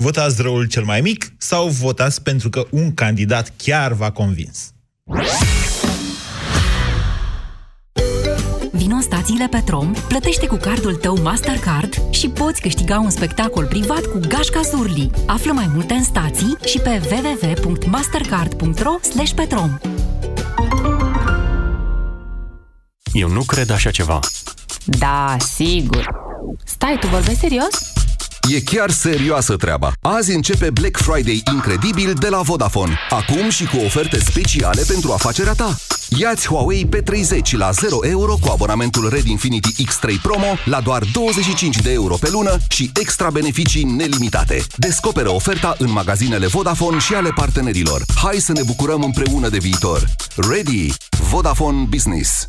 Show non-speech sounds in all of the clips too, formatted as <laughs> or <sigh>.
Votați răul cel mai mic sau votați pentru că un candidat chiar v-a convins? Vino în stațiile Petrom, plătește cu cardul tău Mastercard și poți câștiga un spectacol privat cu Gașca Zurli. Află mai multe în stații și pe www.mastercard.ro petrom. Eu nu cred așa ceva. Da, sigur. Stai, tu vorbești serios? E chiar serioasă treaba. Azi începe Black Friday incredibil de la Vodafone. Acum și cu oferte speciale pentru afacerea ta. Iați Huawei P30 la 0 euro cu abonamentul Red Infinity X3 Promo la doar 25 de euro pe lună și extra beneficii nelimitate. Descoperă oferta în magazinele Vodafone și ale partenerilor. Hai să ne bucurăm împreună de viitor. Ready! Vodafone Business.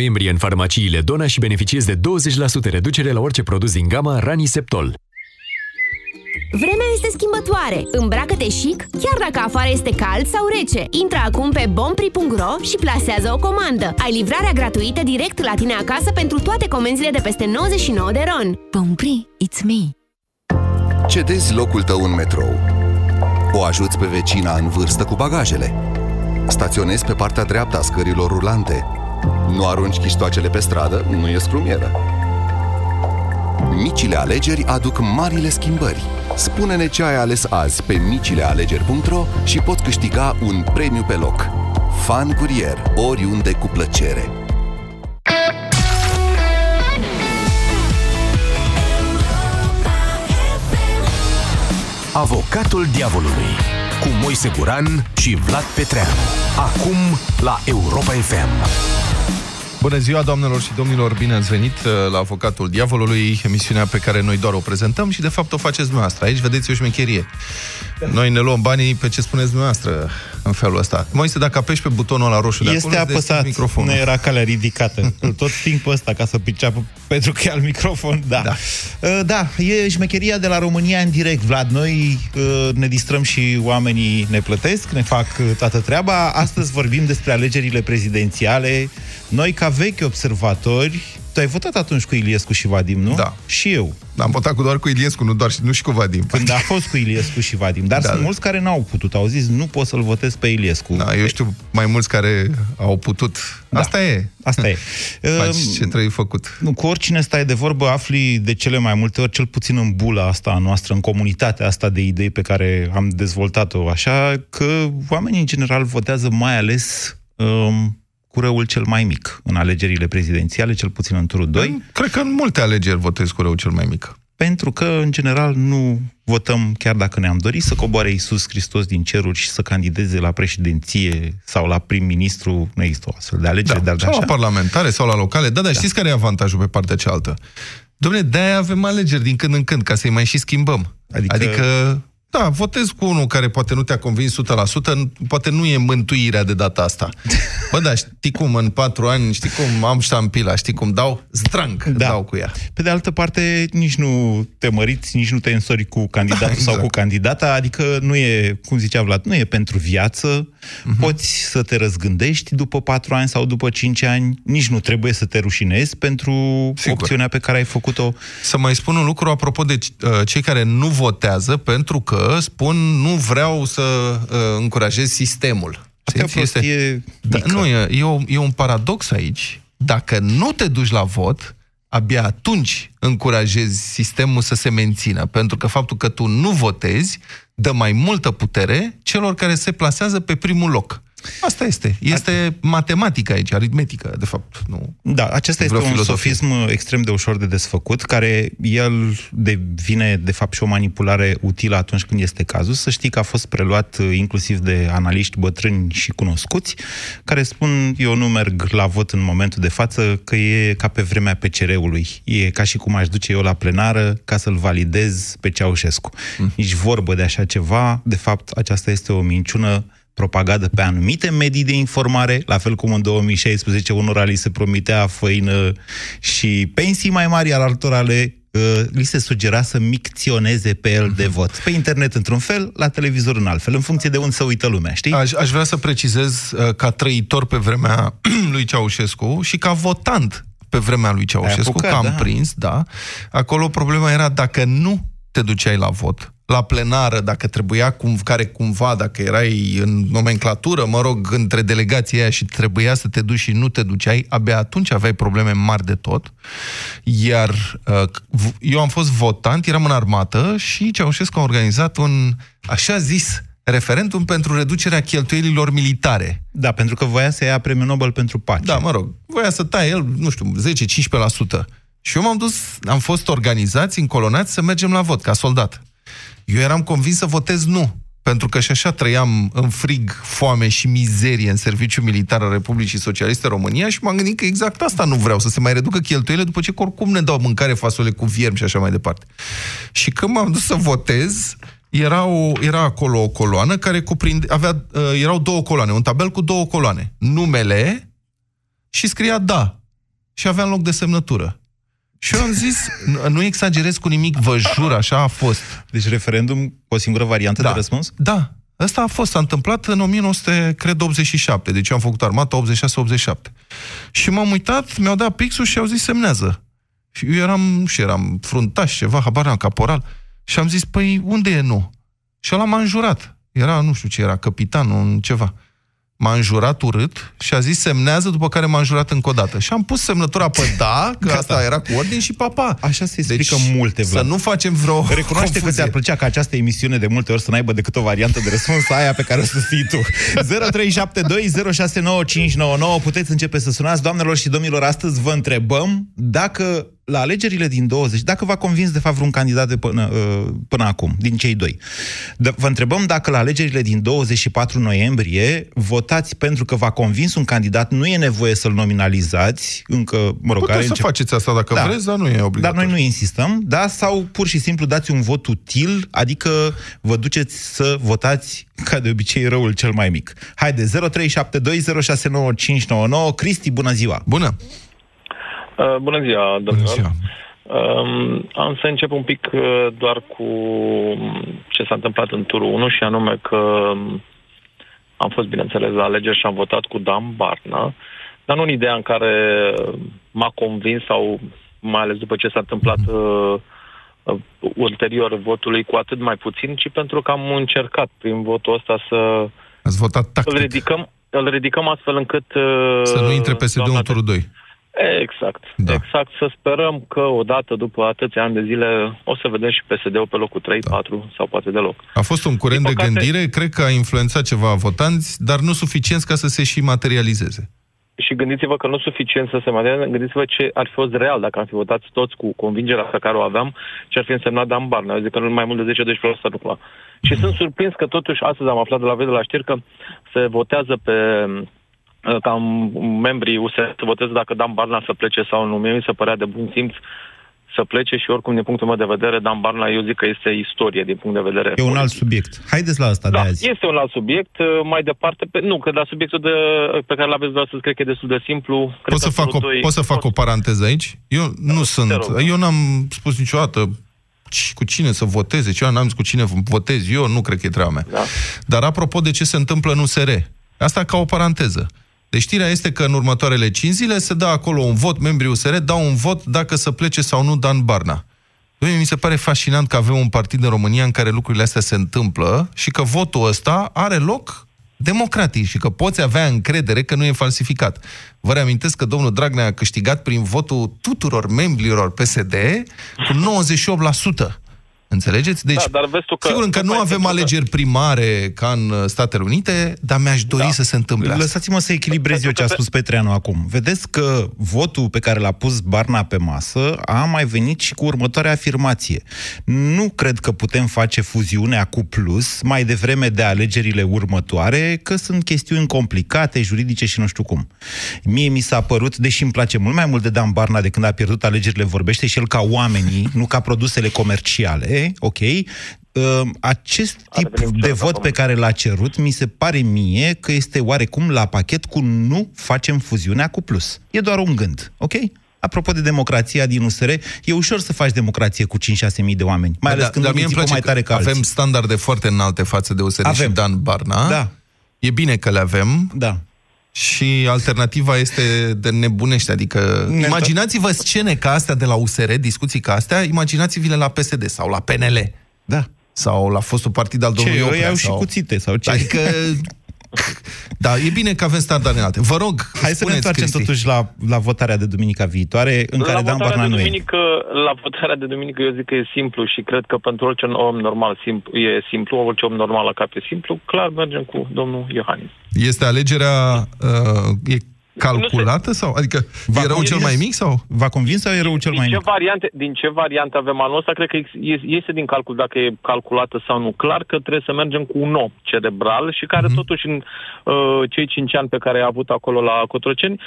noiembrie în farmaciile Dona și beneficiezi de 20% reducere la orice produs din gama Raniseptol. Vremea este schimbătoare. Îmbracă-te chic, chiar dacă afară este cald sau rece. Intră acum pe bompri.ro și plasează o comandă. Ai livrarea gratuită direct la tine acasă pentru toate comenzile de peste 99 de ron. Bompri, it's me. Cedezi locul tău în metrou. O ajuți pe vecina în vârstă cu bagajele. Staționezi pe partea dreaptă a scărilor rulante. Nu arunci chiștoacele pe stradă, nu e scrumieră. Micile alegeri aduc marile schimbări. Spune-ne ce ai ales azi pe micilealegeri.ro și poți câștiga un premiu pe loc. Fan Curier, oriunde cu plăcere. Avocatul diavolului cu Moise Guran și Vlad Petreanu. Acum la Europa FM. Bună ziua, doamnelor și domnilor, bine ați venit uh, la Avocatul Diavolului, emisiunea pe care noi doar o prezentăm și de fapt o faceți dumneavoastră. Aici vedeți o șmecherie. Noi ne luăm banii pe ce spuneți dumneavoastră în felul ăsta. Moise, dacă apeși pe butonul la roșu de Este acolo, îți apăsat, microfonul. nu era calea ridicată. <laughs> Tot timpul ăsta ca să priceapă pentru că e al microfon, da. Da. Uh, Da, e șmecheria de la România în direct, Vlad. Noi uh, ne distrăm și oamenii ne plătesc, ne fac uh, toată treaba. Astăzi vorbim despre alegerile prezidențiale. Noi, ca vechi observatori, tu ai votat atunci cu Iliescu și Vadim, nu? Da. Și eu. Am votat cu doar cu Iliescu, nu, doar, și- nu și cu Vadim. Când a fost cu Iliescu și Vadim. Dar Da, sunt da. mulți care n-au putut. Au zis, nu pot să-l votez pe Iliescu. Da, eu știu mai mulți care au putut. Asta e. Asta e. <laughs> Faci Um, ce trebuie făcut. Nu, cu oricine stai de vorbă, afli de cele mai multe ori, cel puțin în bula asta a noastră, în comunitatea asta de idei pe care am dezvoltat-o așa, că oamenii în general votează mai ales um, cu răul cel mai mic în alegerile prezidențiale, cel puțin în turul 2, Cred că în multe alegeri votez cu rău cel mai mic. pentru că, în general, nu votăm, chiar dacă ne-am dorit, să coboare Iisus Hristos din ceruri și să candideze la președinție sau la prim-ministru, nu există o astfel de alegere, Da, dar sau la așa. parlamentare sau la locale. Da, dar știți care e avantajul pe partea cealaltă? Dom'le, de-aia avem alegeri din când în când, ca să-i mai și schimbăm. Adică- adică da, votez cu unul care poate nu te-a convins 100%, poate nu e mântuirea de data asta. Bă, da, știi cum în patru ani, știi cum am ștampila, știi cum dau? Zdrang, da. dau cu ea. Pe de altă parte, nici nu te măriți, nici nu te însori cu candidatul Da, sau exact. cu candidata, adică nu e, cum zicea Vlad, nu e pentru viață, Mhm. poți să te răzgândești după patru ani sau după cinci ani, nici nu trebuie să te rușinezi pentru Sigur. opțiunea pe care ai făcut-o. Să mai spun un lucru apropo de uh, cei care nu votează pentru că spun nu vreau să uh, încurajez sistemul. Asta e o Simți? prostie Da, mică. nu, e, e, o, e un paradox aici. Dacă nu te duci la vot, abia atunci încurajezi sistemul să se mențină. Pentru că faptul că tu nu votezi dă mai multă putere celor care se plasează pe primul loc. Asta este. Este matematică aici, aritmetică, de fapt. Nu Da, acesta este Vreo un filozofie. sofism extrem de ușor de desfăcut, care el devine, de fapt, și o manipulare utilă atunci când este cazul. Să știi că a fost preluat uh, inclusiv de analiști bătrâni și cunoscuți, care spun, eu nu merg la vot în momentul de față, că e ca pe vremea PCR-ului. E ca și cum aș duce eu la plenară ca să-l validez pe Ceaușescu. Mm. Nici vorbă de așa ceva. De fapt, aceasta este o minciună propagată pe anumite medii de informare, la fel cum în 2016 unora li se promitea făină și pensii mai mari, iar altora le uh, li se sugera să micționeze pe el de vot. Pe internet într-un fel, la televizor în alt fel, în funcție de unde se uită lumea, știi? Aș, aș vrea să precizez uh, ca trăitor pe vremea <clears throat> lui Ceaușescu și ca votant pe vremea lui Ceaușescu, apucat, că am da. prins, da. Acolo problema era dacă nu te duceai la vot, la plenară, dacă trebuia cum, care cumva, dacă erai în nomenclatură, mă rog, între delegația aia și trebuia să te duci și nu te duceai, abia atunci aveai probleme mari de tot. Iar uh, v- eu am fost votant, eram în armată și Ceaușescu a organizat un, așa zis, referendum pentru reducerea cheltuielilor militare. Da, pentru că voia să ia premiul Nobel pentru pace. Da, mă rog, voia să taie el, nu știu, 10-15%. Și eu m-am dus, am fost organizați, încolonați să mergem la vot, ca soldat. Eu eram convins să votez nu, pentru că și așa trăiam în frig, foame și mizerie în serviciu militar al Republicii Socialiste România și m-am gândit că exact asta nu vreau, să se mai reducă cheltuielile după ce oricum ne dau mâncare fasole cu viermi și așa mai departe. Și când m-am dus să votez, era, o, era acolo o coloană care cuprinde, avea, uh, erau două coloane, un tabel cu două coloane. Numele și scria da. Și avea în loc de semnătură. Și eu am zis, nu- nu exagerez cu nimic, vă jur, așa a fost. Deci referendum cu o singură variantă Da. de răspuns? Da, Asta a fost, s-a întâmplat în 1987, deci eu am făcut armata 86-87. Și m-am uitat, mi-au dat pixul și au zis semnează. Și eu eram, nu știu, eram fruntaș, ceva, habar n-am, caporal. Și am zis, păi, unde e nu? Și ăla m-a înjurat. Era, nu știu ce era, capitanul, în ceva. M-a înjurat urât și a zis semnează, după care m-a înjurat încă o dată. Și am pus semnătura pe <laughs> da, că Gata. asta era cu ordin și papa. Așa se explică multe, Să Vlad. nu facem vreo <laughs> Recunoaște că confuzie. ți-ar plăcea ca această emisiune de multe ori să n-aibă decât o variantă de răspuns aia pe care o susții tu. <laughs> 0372069599 Puteți începe să sunați. Doamnelor și domnilor, astăzi vă întrebăm dacă la alegerile din 20, dacă v-a convins de fapt vreun candidat de până, uh, până acum, din cei doi. D- vă întrebăm dacă la alegerile din 24 noiembrie votați pentru că v-a convins un candidat, nu e nevoie să-l nominalizați, încă, mă rog, Puteți are să încep- faceți asta dacă Da. vreți, dar nu e dar obligatoriu. noi nu insistăm, da? Sau pur și simplu dați un vot util, adică vă duceți să votați, ca de obicei, răul cel mai mic. Haide, 0372069599. Cristi, bună ziua! Bună! Uh, bună ziua, domnilor. Bună ziua! Um, am să încep un pic uh, doar cu ce s-a întâmplat în turul 1 și anume că um, am fost, bineînțeles, la alegeri și am votat cu Dan Barna, dar nu în ideea în care m-a convins sau mai ales după ce s-a întâmplat uh, uh, ulterior votului cu atât mai puțin, ci pentru că am încercat prin votul ăsta să Ați votat îl tactic. ridicăm, îl ridicăm astfel încât... uh, Să nu intre PSD-ul doamna în turul 2. Exact, Da. da. exact. Să sperăm că odată după atâția ani de zile o să vedem și PSD-ul pe locul 3, Da. 4 sau poate deloc. A fost un curent Din de păcate- gândire, cred că a influențat ceva votanți, dar nu suficient ca să se și materializeze. Și gândiți-vă că nu e suficient să se mai gândiți-vă ce ar fi fost real dacă am fi votat toți cu convingerea pe care o aveam, ce ar fi însemnat Dan Barna. Eu zic că nu mai mult de 10-12% nu cumva. Și sunt surprins că totuși astăzi am aflat de la de la știri că se votează pe uh, ca membrii USR să voteze dacă Dan Barna să plece sau nu. Mie mi se părea de bun simț să plece și oricum, din punctul meu de vedere, Dan Barna, eu zic că este istorie din punct de vedere E un alt politic. subiect. Haideți la asta Da, de azi. este un alt subiect. uh, Mai departe, pe, nu, că la subiectul de, pe care l-aveți vreau să cred că e destul de simplu. Cred Pot să, că fac o, turul doi- pot să fac o paranteză aici? Eu nu te sunt... rog. Eu n-am spus niciodată ci- cu cine să voteze, ce n-am zis cu cine votez eu, nu cred că e treaba mea. Da. Dar apropo de ce se întâmplă în USR, asta ca o paranteză. Deci știrea este că în următoarele 5 zile se dă acolo un vot, membrii USR dau un vot dacă să plece sau nu Dan Barna. Mie mi se pare fascinant că avem un partid în România în care lucrurile astea se întâmplă și că votul ăsta are loc democratic și că poți avea încredere că nu e falsificat. Vă reamintesc că domnul Dragnea a câștigat prin votul tuturor membrilor PSD cu 98%. Înțelegeți? Deci, Da, dar vezi tu că- sigur, încă nu tocmai avem pentru că- alegeri primare ca în uh, Statele Unite, dar mi-aș dori Da. să se întâmple asta. Lăsați-mă să echilibrez eu ce a spus Petreanu acum. Vedeți că votul pe care l-a pus Barna pe masă a mai venit și cu următoarea afirmație. Nu cred că putem face fuziunea cu plus mai devreme de alegerile următoare, că sunt chestiuni complicate, juridice și nu știu cum. Mie mi s-a părut, deși îmi place mult mai mult de Dan Barna de când a pierdut alegerile, vorbește și el ca oamenii, nu ca produsele comerciale, ok? Uh, acest tip revenim de la vot pe care l-a cerut, mi se pare mie că este oarecum la pachet cu nu facem fuziunea cu plus. E doar un gând, ok? Apropo de democrația din USR, e ușor să faci democrație cu 5-6 mii de oameni, mai ales Da, când dar unii mie îmi țipă place mai tare că ca avem alții. standarde foarte înalte față de USR Avem. și Dan Barna. Da. E bine că le avem. Da. Și alternativa este de nebunește, adică Ne- imaginați-vă scene ca astea de la USR, discuții ca astea, imaginați-vi-le la PSD sau la PNL Da. sau la fostul partid al domnului Ce, Oprea. ei au și sau... cuțite sau ce? Adică, da, e bine că avem standarde înalte. Vă rog, Hai să ne spuneți, întoarcem Cristi. totuși la, la votarea de duminica viitoare, în care la Dan votarea Barna de nu e. duminică, La votarea de duminică eu zic că e simplu și cred că pentru orice om normal simplu, e simplu, orice om normal la cap e simplu, clar mergem cu domnul Iohannis. Este alegerea uh, e calculată sau? Adică V-a e rău cel convins? mai mic sau? V-a convins sau e rău cel din mai ce mic? variante, din ce variante avem anul ăsta, cred că ex- iese din calcul dacă e calculată sau nu. Clar că trebuie să mergem cu un om cerebral și care Mhm. totuși în uh, cei cinci ani pe care a avut acolo la Cotroceni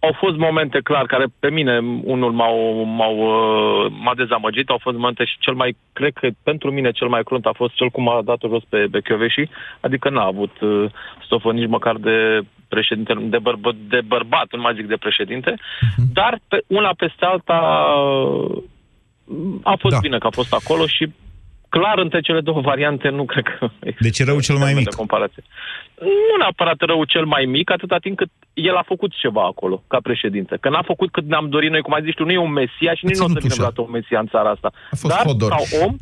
au fost momente clar care pe mine unul m-au, m-au, uh, m-a dezamăgit, au fost momente și cel mai, cred că pentru mine cel mai crunt a fost cel cum a dat-o jos pe, pe Chioveși, adică n-a avut uh, stofă nici măcar de președinte, de, bărbă, de bărbat, nu mai zic de președinte, dar pe, una peste alta uh, a fost Da. da. bine că a fost acolo și clar între cele două variante nu cred că Deci e rău cel mai termen mic. De comparație. Nu neapărat rău cel mai mic, atâta timp cât el a făcut ceva acolo, ca președinte. Că n-a făcut cât ne-am dorit noi, cum ai zis tu, nu e un mesia și nici nu o să ținut vină ușa. vreodată un mesia în țara asta. A fost Dar, Hodor. ca om,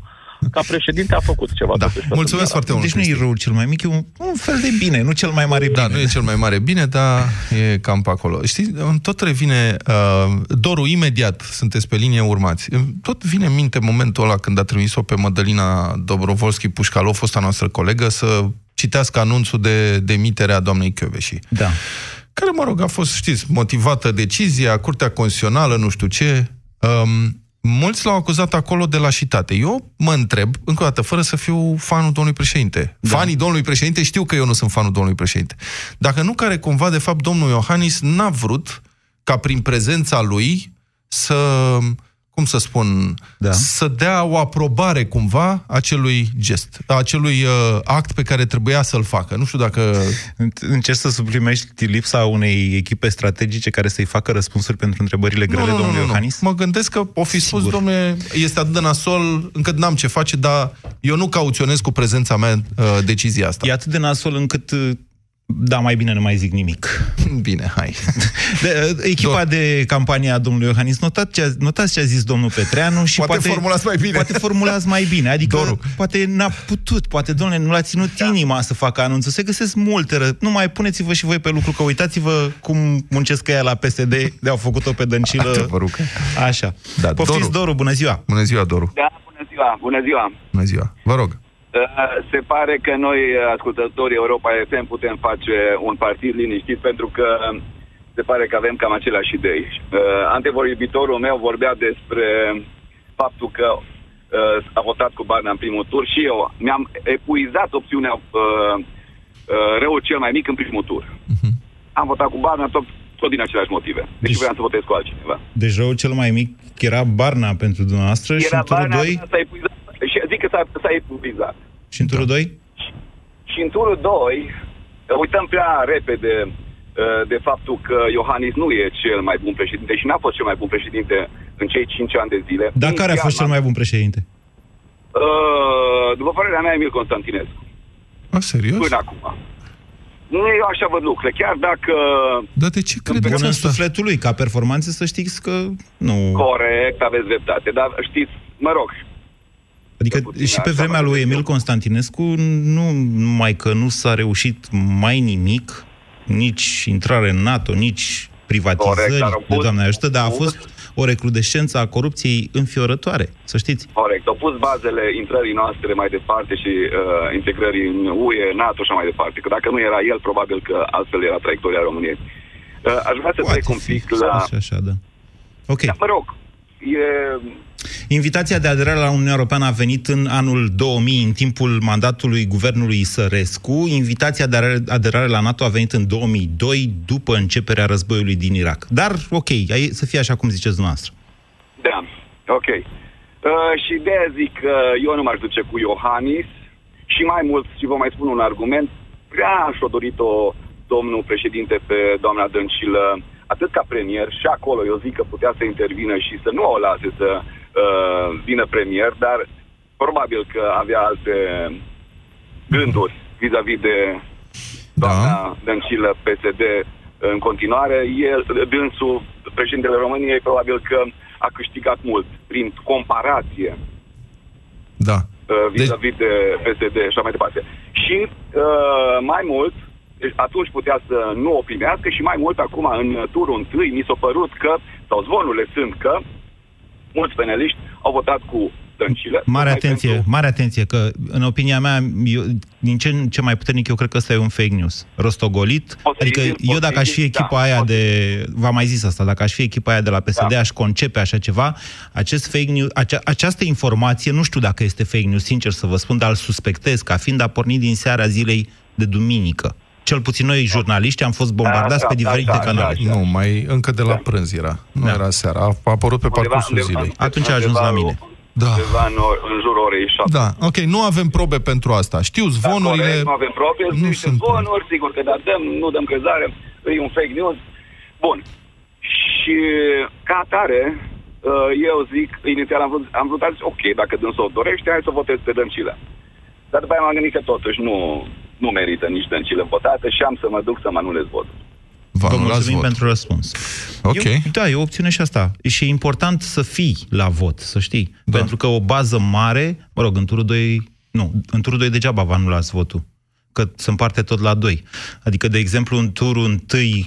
ca președinte a făcut ceva. Da. totuși pentru Mulțumesc țara. foarte mult, Deci nu e Cristi. rău cel mai mic, e un, un fel de bine, nu cel mai mare bine. Da, nu e cel mai mare bine, dar e cam pe acolo. Știți, îmi tot revine, uh, Doru, imediat, sunteți pe linie, urmați. Îmi Tot vine în minte momentul ăla când a trimis-o pe Mădălina Dobrovolski Pușcalov, fosta noastră colegă, să citească anunțul de demitere a doamnei Chioveși. Da. care, mă rog, a fost, știți, motivată decizia, Curtea Constituțională, nu știu ce. Um, mulți l-au acuzat acolo de lașitate. Eu mă întreb, încă o dată, fără să fiu fanul domnului președinte. Da. Fanii domnului președinte știu că eu nu sunt fanul domnului președinte. Dacă nu care cumva, de fapt, domnul Iohannis n-a vrut ca prin prezența lui să, cum să spun, Da. să dea o aprobare cumva acelui gest, acelui uh, act pe care trebuia să-l facă. Nu știu dacă Încerci să suplimești lipsa unei echipe strategice care să-i facă răspunsuri pentru întrebările grele domnului Iohannis? Mă gândesc că o fi spus, Sigur. domnule, este atât de nasol, încât n-am ce face, dar eu nu cauționez cu prezența mea uh, decizia asta. E atât de nasol încât... uh, Da, mai bine nu mai zic nimic. <laughs> Bine, hai. <laughs> De, uh, echipa Do- de campanie a domnului Iohannis, notat ce a, notați ce a zis domnul Petreanu și Poate poate, formulați mai bine. Poate formulați mai bine. <laughs> Adică Doru. poate n-a putut, poate, domnule, nu l-a ținut da. inima să facă anunțul. Se găsesc multe ră... Nu mai puneți-vă și voi pe lucru, că uitați-vă cum muncesc ea la PSD, de-au făcut-o pe dăncilă. Adevărul că- Așa. Da, Poftiți, Doru. Doru, bună ziua! Bună ziua, Doru. Da, bună ziua, bună ziua. Bună ziua. Vă rog. Uh, Se pare că noi, ascultătorii Europa FM, putem face un partid liniștit pentru că se pare că avem cam aceleași idei. Uh, Antevorbitorul meu vorbea despre faptul că uh, a votat cu Barna în primul tur și eu mi-am epuizat opțiunea uh, uh, răul cel mai mic în primul tur. Am votat cu Barna tot, tot din aceleași motive. Deci, Deci- vreau să votez cu altcineva. Deci răul cel mai mic era Barna pentru dumneavoastră și în turul Barna, 2? s-a epuizat. Și zic că s-a, s-a epuizat. Și în turul 2? Și în turul 2, uităm prea repede uh, de faptul că Iohannis nu e cel mai bun președinte și n-a fost cel mai bun președinte în cei 5 ani de zile. Dar care a fost cel mai bun președinte? Uh, după părerea mea, Emil Constantinescu. A, serios? Până acum. Nu, eu așa văd lucrurile. Chiar dacă... Dar de ce credeți Bun în asta? sufletul lui, ca performanțe să știți că nu... Corect, aveți dreptate. Dar știți, mă rog, Adică puțin și pe așa vremea mă lui gândesc Emil eu. Constantinescu nu numai că nu s-a reușit mai nimic, nici intrare în NATO, nici privatizări Corect, dar au de pus- Doamne ajută, dar a pus- fost o recrudescență a corupției înfiorătoare, să știți. Corect. Au pus bazele intrării noastre mai departe și uh, integrării în UE, NATO și așa mai departe. Că dacă nu era el, probabil că altfel era traiectoria României. Uh, aș vrea să Poate trec un fi, pic la... așa, așa, da. Ok. Da, mă rog, e... Invitația de aderare la Uniunea Europeană a venit în anul 2000, în timpul mandatului guvernului Sărescu. Invitația de aderare- aderare la NATO a venit în 2002, după începerea războiului din Irak. Dar, ok, ai- să fie așa cum ziceți dumneavoastră. Da, ok. Uh, și de aia zic că eu nu m-aș duce cu Iohannis și mai mult, și vă mai spun un argument, prea și-a dorit-o domnul președinte pe doamna Dăncilă, atât ca premier, și acolo eu zic că putea să intervină și să nu o lase să uh, vină premier, dar probabil că avea alte gânduri vis-a-vis de doamna da. Dăncilă PSD în continuare. El, dânsul, președintele României, probabil că a câștigat mult prin comparație Da. uh, vis-a-vis de PSD și așa mai departe. Și uh, mai mult, deci atunci putea să nu o primească și mai mult acum în turul întâi mi s-a părut că, sau zvonurile sunt că, mulți peneliști au votat cu Dăncilă. Mare tocmai atenție, pentru- mare atenție, că în opinia mea, eu, din ce, în ce mai puternic, eu cred că ăsta e un fake news. Rostogolit. Posibil, adică eu dacă aș fi posibil, echipa da, aia posibil. de... V-am mai zis asta, dacă aș fi echipa aia de la PSD, Da. aș concepe așa ceva. Acest fake news, acea, această informație, nu știu dacă este fake news, sincer să vă spun, dar îl suspectez ca fiind a pornit din seara zilei de duminică. Cel puțin noi, jurnaliști, am fost bombardați Da, pe da, diferite da, da, canale. da. Nu, mai încă de la prânz era. Nu Da. era seara. A, a apărut pe Undeva- parcursul undeva- zilei. Atunci a ajuns la mine. Da. Undeva în, or- în jurul orei 7. Da, ok, nu avem probe pentru asta. Știu zvonurile... Da, corect, nu avem probe, nu nu niște sunt zvonuri, sigur că da, dăm, nu dăm crezare, e un fake news. Bun. Și ca atare, uh, eu zic, inițial am vrut, am vrut a zis, ok, dacă dânsul o dorește, hai să votez pe Dăncilă. Dar după aia m-am gândit că totuși nu, nu merită nici Dăncilă votată și am să mă duc să mă anulez votul. Vă Vă anulați mulțumim votul. pentru răspuns. Ok. E, o- da, e o opțiune și asta. Și e important să fii la vot, să știi. Da. Pentru că o bază mare, mă rog, în turul 2, nu, în turul 2 degeaba vă anulați votul. Că se împarte tot la 2. Adică, de exemplu, în turul 1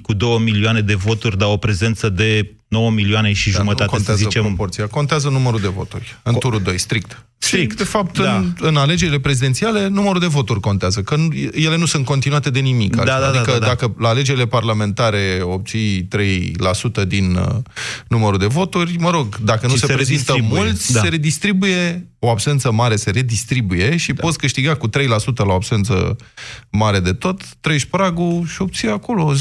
cu 2 milioane de voturi, dar o prezență de 9 milioane și Da, jumătate, nu să contează zicem. proporția, contează numărul de voturi. În turul 2, strict. Strict, Și, de fapt, da. în, în alegerile prezidențiale, numărul de voturi contează, că nu- ele nu sunt continuate de nimic. Da, altfel. da, da, adică da, da. dacă la alegerile parlamentare obții 3% din uh, numărul de voturi, mă rog, dacă nu Și se, se prezintă redistribuie, mulți, da. se redistribuie, o absență mare se redistribuie și da. poți câștiga cu 3% la o absență mare de tot, treci pragul și obții acolo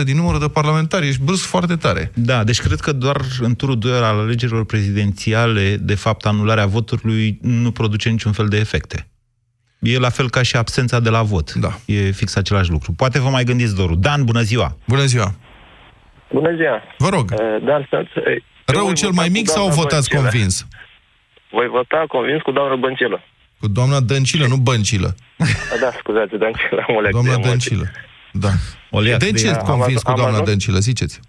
10% din numărul de parlamentari. Ești brusc foarte tare. Da, deci cred că doar în turul 2 al alegerilor prezidențiale, de fapt, anularea votului nu produce niciun fel de efecte. E la fel ca și absența de la vot. Da. E fix același lucru. Poate vă mai gândiți, Doru. Dan, bună ziua! Bună ziua! Bună ziua! Vă rog, Uh, Dar sunt... eu rău voi cel vota mai cu mic sau doamna votați Băncilă. convins? Voi vota convins cu doamna Băncilă. Cu doamna Dăncilă, nu Băncilă. Da, scuzați, Dăncilă, am <laughs> o lecție Doamna de emoții. Dăncilă. Da. Oleac De de ce ea. ești convins Am- cu am doamna ajuns- Dăncilă? Ziceți.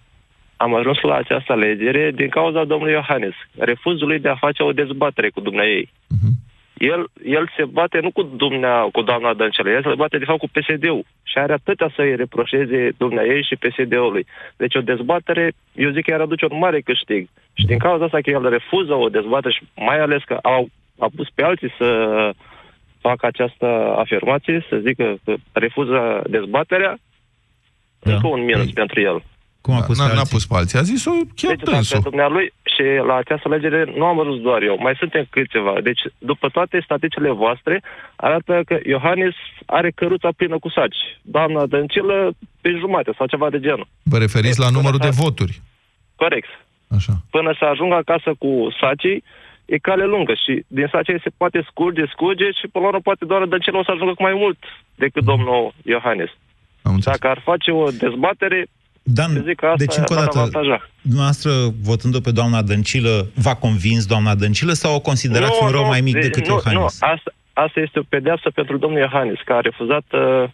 Am ajuns la această alegere din cauza domnului Iohannis. Refuzul lui de a face o dezbatere cu dumneai. Mhm. El, el se bate nu cu, dumnea, cu doamna Dăncilă, el se bate de fapt cu PSD-ul. Și are atâtea să-i reproșeze dumneai și PSD-ului. Deci o dezbatere, eu zic că i-ar aduce un mare câștig. Și din cauza asta că el refuză o dezbatere și mai ales că au, a pus pe alții să facă această afirmație, să zică că refuză dezbaterea, Da. încă un minus Ei. pentru el. Cum a Da, pus n-a, pe n-a alții? pus pe alții. A zis-o chiar Deci, dacă dânsul. dumnealui și la această legere nu am ajuns doar eu, mai suntem câțiva. Deci, după toate statisticile voastre, arată că Iohannis are căruța plină cu saci. Doamna Dăncilă pe jumate sau ceva de genul. Vă referiți la Până numărul de s-a- voturi. Corect. Așa. Până să ajungă acasă cu sacii, e cale lungă și din sacii se poate scurge, scurge și până la urmă poate doar Dăncilă o să ajungă cu mai mult decât domnul Iohannis. Am înțeles. Dacă ar face o dezbatere, Dan, eu zic că asta deci încă o ar dată, avantaja. dumneavoastră, votând-o pe doamna Dăncilă, v-a convins doamna Dăncilă sau o considerați un rău mai mic de- decât nu, Iohannis? Nu, asta, asta este o pedeapsă pentru domnul Iohannis, care a refuzat uh,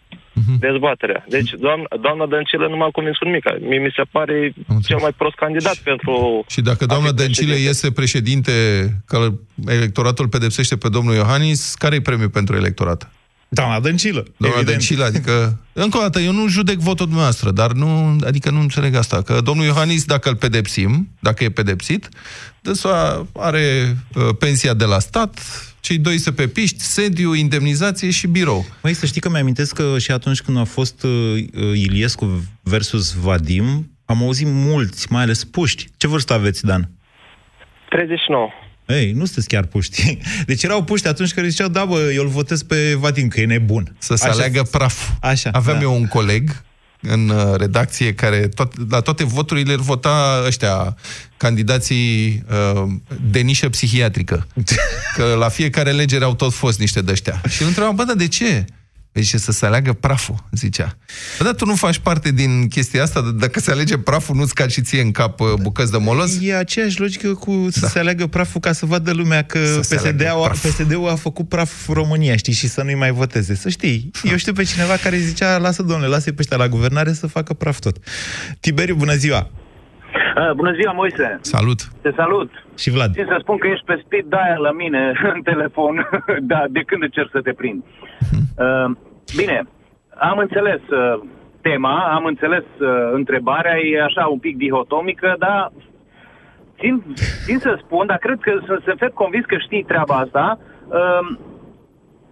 Mhm. dezbaterea. Deci doamna, doamna Dăncilă nu m-a convins cu nimic. Mie mi se pare înțeles. cel mai prost candidat pentru... Și dacă doamna a fi Dăncilă președinte. iese președinte, că electoratul pedepsește pe domnul Iohannis, care e premiul pentru electorat? Doamna Dăncilă. Doamna evident. Dăncilă, adică, <laughs> încă o dată, eu nu judec votul dumneavoastră, dar nu, adică nu înțeleg asta, că domnul Iohannis, dacă îl pedepsim, dacă e pedepsit, dânsul are uh, pensia de la stat, cei doi se pe piști, sediu, indemnizație și birou. Măi, să știi că mi-amintesc că și atunci când a fost uh, uh, Iliescu versus Vadim, am auzit mulți, mai ales puști. Ce vârstă aveți, Dan? 39. Ei, nu sunteți chiar puști. <laughs> Deci erau puști atunci care ziceau, da, bă, eu îl votez pe Vadim, că e nebun. Să se Așa- aleagă praf. Așa, Aveam da. eu un coleg în uh, redacție care tot, la toate voturile îl vota ăștia, candidații uh, de nișă psihiatrică. <laughs> Că la fiecare legere au tot fost niște de ăștia. Și îl întrebam, bă, dar de ce? Zice, să se aleagă praful, zicea. Bă, dar tu nu faci parte din chestia asta? Dacă se alege praful, nu-ți caci și ție în cap uh, bucăți de moloz? E aceeași logică cu să se aleagă praful ca să vadă lumea că Da. se aleagă PSD-ul, a, praf. PSD-ul a făcut praf România, știi, și să nu-i mai voteze. Să știi, eu știu pe cineva care zicea, lasă, domnule, lasă-i pe ăștia la guvernare să facă praf tot. Tiberiu, bună ziua! Uh, bună ziua, Moise. Salut! Te salut. Și Vlad. Țin să spun că ești pe speed dial la mine <laughs> în telefon, <laughs> da, de când încerc să te prind. Uh, bine, am înțeles uh, tema, am înțeles uh, întrebarea, e așa un pic dihotomică, dar țin, țin să spun, dar cred că să se fie convins că știi treaba asta, uh,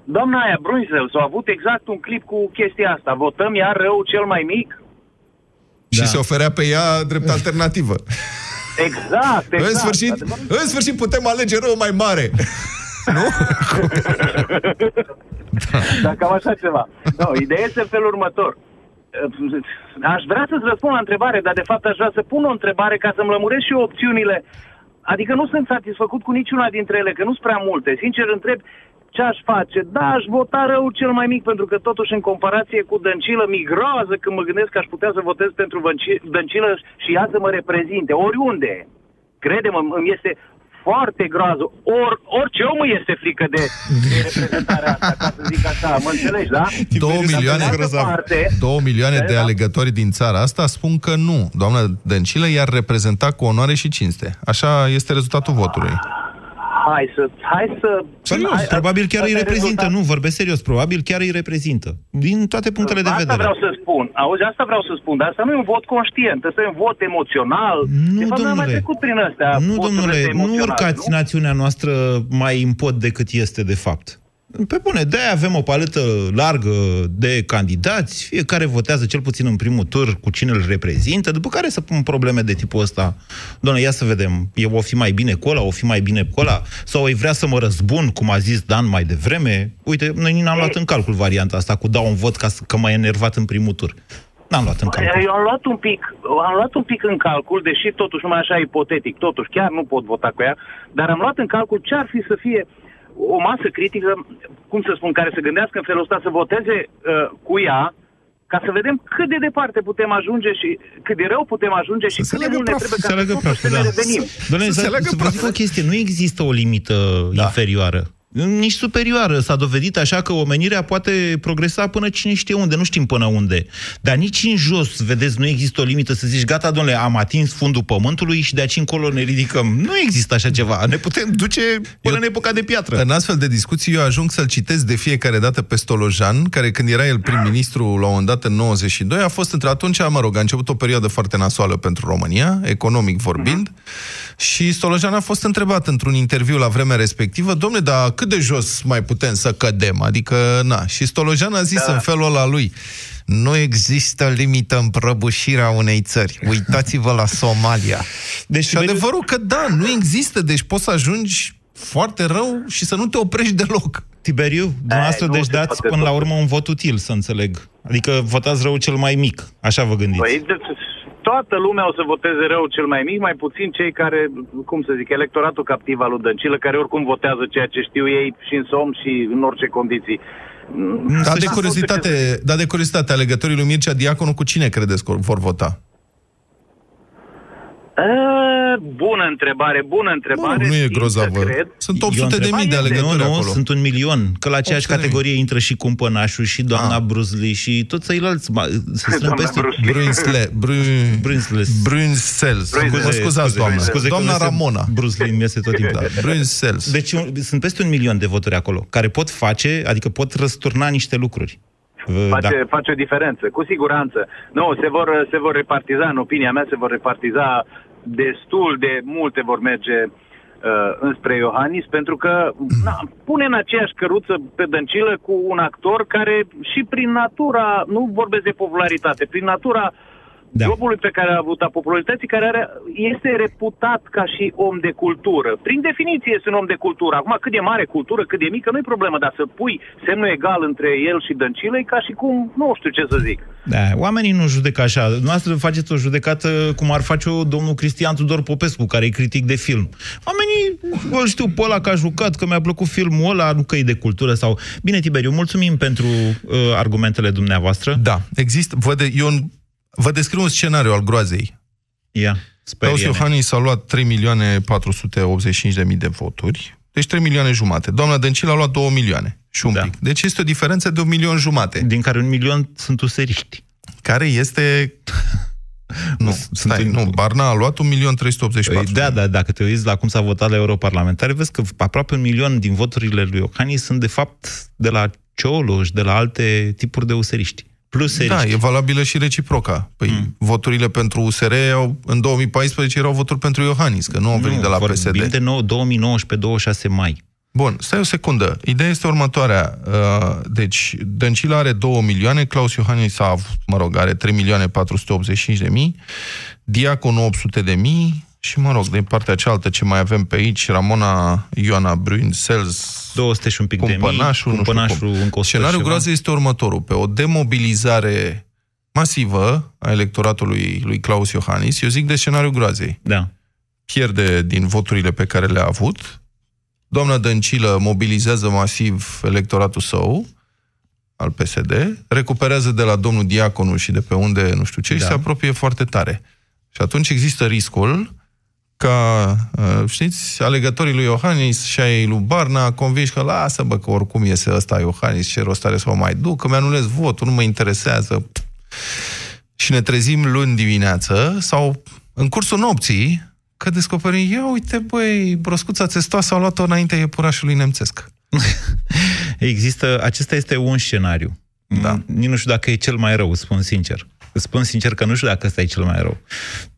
doamna aia Brunzel s-a avut exact un clip cu chestia asta. Votăm iar rău cel mai mic? Și se oferea pe ea drept alternativă. Exact, exact. În sfârșit, în sfârșit putem alege rău mai mare. <laughs> Dar cam așa ceva. No, ideea este în felul următor. Aș vrea să-ți răspund la întrebare, dar de fapt aș vrea să pun o întrebare ca să-mi lămuresc și eu opțiunile. Adică nu sunt satisfăcut cu niciuna dintre ele, că nu sunt prea multe. Sincer, întreb ce aș face. Da, aș vota rău cel mai mic, pentru că totuși în comparație cu Dăncilă migroază când mă gândesc că aș putea să votez pentru Vânci- Dăncilă și ea să mă reprezinte, oriunde. Crede-mă, îmi este foarte groază. Or, orice om îi este frică de, de reprezentarea asta, ca să zic așa, mă înțelegi, da? Două Dar pe de milioane, altă parte, două milioane de Da. alegători din țara asta spun că nu. Doamna Dăncilă i-ar reprezenta cu onoare și cinste. Așa este rezultatul votului. Hai să... Hai să Serios, hai, probabil chiar îi asta e reprezintă, rezultat- nu, vorbesc serios, probabil chiar îi reprezintă. Din toate punctele de asta vedere. vreau să spun. Auzi, asta vreau să spun, dar asta nu e un vot conștient, asta e un vot emoțional. Nu, de fapt, noi am mai domnule. trecut prin astea. Nu, voturile domnule, nu emoționale, urcați națiunea noastră mai în pod decât este de fapt. Pe bune, de avem o paletă largă de candidați, fiecare votează cel puțin în primul tur cu cine îl reprezintă, după care să pun probleme de tipul ăsta. Doamne, ia să vedem, eu o fi mai bine cu ăla, o fi mai bine cu ăla, sau îi vrea să mă răzbun, cum a zis Dan mai devreme. Uite, noi nici n-am luat în calcul varianta asta cu dau un vot ca să, că m-a enervat în primul tur. N-am luat în calcul. Eu am luat un pic, am luat un pic în calcul, deși totuși numai așa ipotetic, totuși chiar nu pot vota cu ea, dar am luat în calcul ce ar fi să fie o masă critică, cum să spun, care să gândească în felul ăsta să voteze uh, cu ea, ca să vedem cât de departe putem ajunge și cât de rău putem ajunge și cât de mult ne trebuie ca se să leagă totuși să praful, ne da. revenim. Doamne, să, să vă zic o chestie, nu există o limită da. inferioară. Nici superioară. S-a dovedit așa că omenirea poate progresa până cine știe unde, nu știm până unde. Dar nici în jos, vedeți, nu există o limită să zici, gata, domnule, am atins fundul pământului și de aici încolo ne ridicăm. Nu există așa ceva. Ne putem duce până în epoca de piatră. În astfel de discuții eu ajung să-l citesc de fiecare dată pe Stolojan, care când era el prim-ministru la un moment dat în 92, a fost între atunci, mă rog, a început o perioadă foarte nasoală pentru România, economic vorbind, și Stolojan a fost întrebat într-un interviu la vremea respectivă, domne, dar cât de jos mai putem să cădem? Adică, na. Și Stolojan a zis da. în felul ăla lui, nu există limită în prăbușirea unei țări. Uitați-vă la Somalia. Deci, și adevărul că da, nu există, deci poți să ajungi foarte rău și să nu te oprești deloc. Tiberiu, dumneavoastră, nu deci se dați poate până la tot. urmă un vot util, să înțeleg. Adică votați rău cel mai mic. Așa vă gândiți. Păi, de- toată lumea o să voteze rău cel mai mic, mai puțin cei care, cum să zic, electoratul captiv al lui Dăncilă, care oricum votează ceea ce știu ei și în somn și în orice condiții. Da, de curiozitate, da, de curiozitate, alegătorii lui Mircea Diaconu cu cine credeți că vor vota? Uh, bună întrebare, bună întrebare. Mă, nu e simt să grozavă. Cred. Sunt Eu 800 de întreb- mii de Ba, este. alegători Nu, nu, acolo. sunt un milion. Că la aceeași 800 de mii. categorie intră și Cumpănașul, și doamna Ah. Bruce Lee, și toți ceilalți. Ma- <laughs> Se strâng Doamna peste... Bruce Lee. Brunsle, Brun... Brunsles. Brunsels. Brunsels. Mă scuzați, scuze, doamna. scuze că Doamna îmi iese Ramona. Bruce Lee îmi iese tot timpul. Da, Brunsels. Deci un- sunt peste un milion de voturi acolo, care pot face, adică pot răsturna niște lucruri. Uh, Face, Da. face o diferență, cu siguranță. Nu, se vor, se vor repartiza, în opinia mea, se vor repartiza destul de multe vor merge uh, înspre Iohannis, pentru că na, pune în aceeași căruță pe dăncilă cu un actor care și prin natura, nu vorbesc de popularitate, prin natura Da. jobului pe care a avut, a popularității care are, este reputat ca și om de cultură. Prin definiție este un om de cultură. Acum, cât de mare cultură, cât de mică, nu-i problemă, dar să pui semnul egal între el și Dăncilă e ca și cum, nu știu ce să zic. Da, oamenii nu judecă așa. Noastră faceți o judecată cum ar face-o domnul Cristian Tudor Popescu, care e critic de film. Oamenii îl știu pe ăla că a jucat, că mi-a plăcut filmul ăla, nu că e de cultură sau... Bine, Tiberiu, mulțumim pentru uh, argumentele dumneavoastră. Da, există, vă, de, eu, vă descriu un scenariu al groazei. Ia, Claus sperie Iohannis a luat 3 milioane 485 de mii de voturi, deci 3 milioane jumate. Doamna Dăncilă a luat 2 milioane și un Da. pic. Deci este o diferență de un milion jumate, Din care un milion sunt useriști. care este... <laughs> Nu, Sunt stai, în- nu, Barna a luat 1.384.000. Păi, da, da, dacă te uiți la cum s-a votat la europarlamentare, vezi că aproape un milion din voturile lui Iohannis sunt de fapt de la Cioloș, de la alte tipuri de useriști. Plus seriști. Da, e valabilă și reciproca. Păi mm. voturile pentru USR au, în 2014 erau voturi pentru Iohannis, că nu au venit de la PSD. vorbim de nou, 2019-26 mai. Bun, stai o secundă. Ideea este următoarea. Uh, Deci, Dăncilă are 2 milioane, Claus Iohannis a, avut, mă rog, are 3 milioane 485 de mii, Diacon 800 de mii și, mă rog, din partea cealaltă ce mai avem pe aici, Ramona Ioana Bruin, Sels, 200 și un pic Cumpănașul, de mii, nu știu cumpănașul cum. încă 100 Scenariul ceva. groază este următorul. Pe o demobilizare masivă a electoratului lui Claus Iohannis, eu zic de scenariul groazei. Da. Pierde din voturile pe care le-a avut, doamna Dăncilă mobilizează masiv electoratul său, al PSD, recuperează de la domnul Diaconu și de pe unde nu știu ce da. și se apropie foarte tare. Și atunci există riscul ca, uh, știți, alegătorii lui Iohannis și ai lui Barna convinși că lasă, bă, că oricum iese ăsta Iohannis, ce rost are să o mai duc, că mi-anulez votul, nu mă interesează. Și ne trezim luni dimineață sau în cursul nopții că descoperim, ia uite, băi, broscuța testoasă a luat-o înaintea iepurașului nemțesc. <laughs> Există, acesta este un scenariu. Da. Nici nu știu dacă e cel mai rău, spun sincer. Îți spun sincer că nu știu dacă ăsta e cel mai rău.